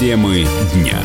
Темы дня.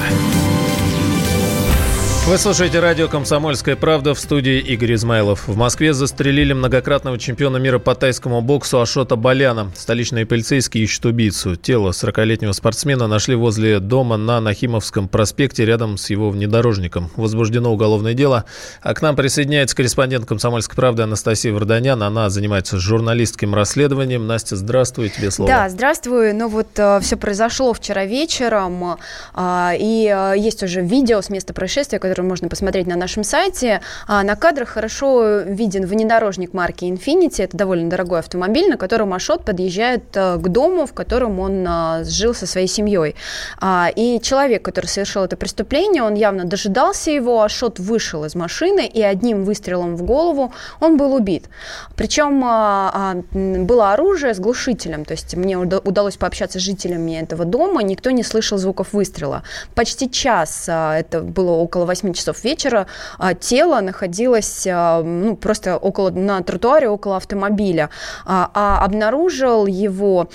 Вы слушаете радио «Комсомольская правда» в студии Игорь Измайлов. В Москве застрелили многократного чемпиона мира по тайскому боксу Ашота Баляна. Столичные полицейские ищут убийцу. Тело 40-летнего спортсмена нашли возле дома на Нахимовском проспекте рядом с его внедорожником. Возбуждено уголовное дело. А к нам присоединяется корреспондент «Комсомольской правды» Анастасия Варданян. Она занимается журналистским расследованием. Настя, здравствуй, тебе слово. Да, здравствуй. Ну вот э, все произошло вчера вечером. Э, и э, есть уже видео с места происшествия, которое который можно посмотреть на нашем сайте. А на кадрах хорошо виден внедорожник марки Infiniti. Это довольно дорогой автомобиль, на котором Ашот подъезжает э, к дому, в котором он э, жил со своей семьей. А, и человек, который совершил это преступление, он явно дожидался его. Ашот вышел из машины, и одним выстрелом в голову он был убит. Причем а, было оружие с глушителем. То есть мне удалось пообщаться с жителями этого дома. Никто не слышал звуков выстрела. Почти час, это было около 8 8 часов вечера а, тело находилось а, ну, просто около, на тротуаре около автомобиля. А, а обнаружил его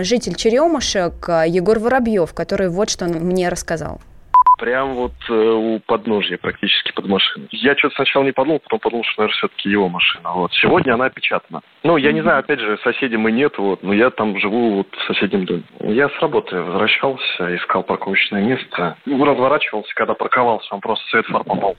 житель Черемушек Егор Воробьев, который вот что он мне рассказал. Прям вот э, у подножья, практически под машиной. Я что-то сначала не подумал, потом подумал, что, наверное, все-таки его машина. Вот. Сегодня она опечатана. Ну, я не знаю, опять же, соседей мы нет, вот, но я там живу вот в соседнем доме. Я с работы возвращался, искал парковочное место. Ну, разворачивался, когда парковался, он просто свет фар попал.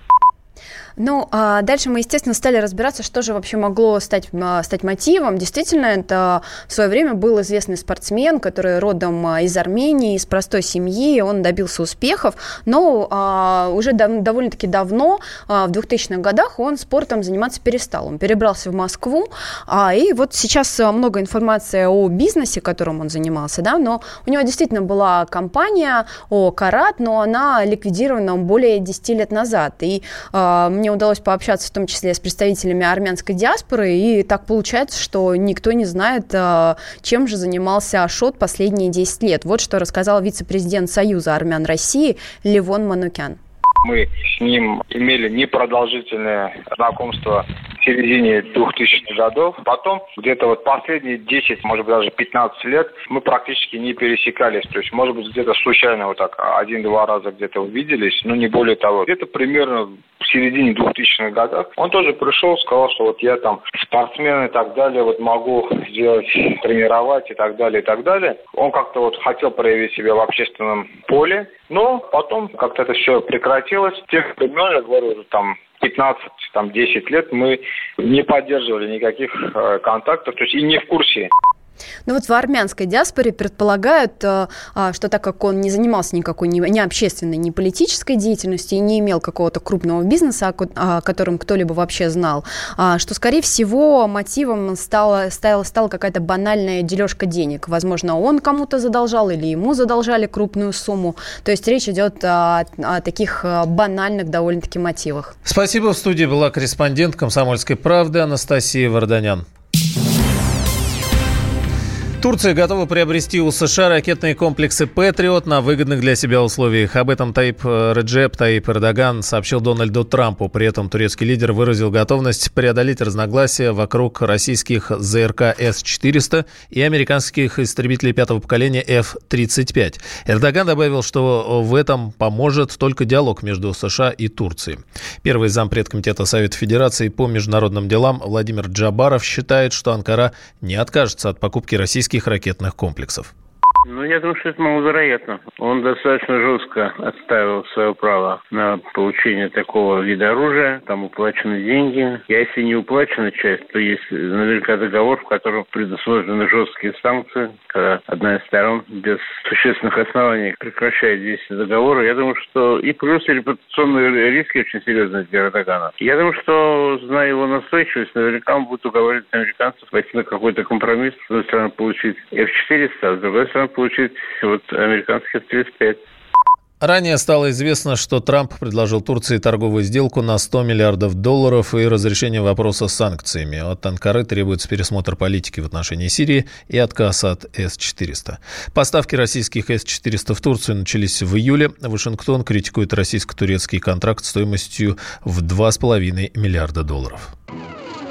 Ну, а дальше мы, естественно, стали разбираться, что же вообще могло стать, а, стать мотивом. Действительно, это в свое время был известный спортсмен, который родом а, из Армении, из простой семьи, он добился успехов, но а, уже дав- довольно-таки давно, а, в 2000-х годах, он спортом заниматься перестал. Он перебрался в Москву, а, и вот сейчас много информации о бизнесе, которым он занимался, да, но у него действительно была компания о Карат, но она ликвидирована более 10 лет назад, и а, мне удалось пообщаться в том числе с представителями армянской диаспоры, и так получается, что никто не знает, а, чем же занимался Ашот последние 10 лет. Вот что рассказал вице-президент Союза армян России Левон Манукян. Мы с ним имели непродолжительное знакомство середине 2000-х годов. Потом где-то вот последние 10, может быть, даже 15 лет мы практически не пересекались. То есть, может быть, где-то случайно вот так один-два раза где-то увиделись, но не более того. Где-то примерно в середине 2000-х годов он тоже пришел, сказал, что вот я там спортсмен и так далее, вот могу сделать, тренировать и так далее, и так далее. Он как-то вот хотел проявить себя в общественном поле, но потом как-то это все прекратилось. Тех времен, я говорю, уже там 15, там, 10 лет мы не поддерживали никаких э, контактов, то есть и не в курсе. Ну вот в армянской диаспоре предполагают, э, а, что так как он не занимался никакой ни общественной, ни политической деятельностью и не имел какого-то крупного бизнеса, о котором кто-либо вообще знал, а, что, скорее всего, мотивом стала, стала, стала какая-то банальная дележка денег. Возможно, он кому-то задолжал или ему задолжали крупную сумму. То есть речь идет о, о таких э, банальных довольно-таки мотивах. Спасибо. В студии была корреспондент «Комсомольской правды» Анастасия Варданян. Турция готова приобрести у США ракетные комплексы «Патриот» на выгодных для себя условиях. Об этом Таип э, Реджеп Таип Эрдоган сообщил Дональду Трампу. При этом турецкий лидер выразил готовность преодолеть разногласия вокруг российских ЗРК С-400 и американских истребителей пятого поколения F-35. Эрдоган добавил, что в этом поможет только диалог между США и Турцией. Первый зампред Комитета Совета Федерации по международным делам Владимир Джабаров считает, что Анкара не откажется от покупки российских российских ракетных комплексов. Ну, я думаю, что это маловероятно. Он достаточно жестко отставил свое право на получение такого вида оружия. Там уплачены деньги. А если не уплачена часть, то есть наверняка договор, в котором предусмотрены жесткие санкции, когда одна из сторон без существенных оснований прекращает действие договора. Я думаю, что и плюс и репутационные риски очень серьезные для Эрдогана. Я думаю, что, зная его настойчивость, наверняка он будет уговаривать американцев пойти на какой-то компромисс. С одной стороны, получить F-400, а с другой стороны, получить вот американских 35. Ранее стало известно, что Трамп предложил Турции торговую сделку на 100 миллиардов долларов и разрешение вопроса с санкциями. От Анкары требуется пересмотр политики в отношении Сирии и отказ от С-400. Поставки российских С-400 в Турцию начались в июле. Вашингтон критикует российско-турецкий контракт стоимостью в 2,5 миллиарда долларов.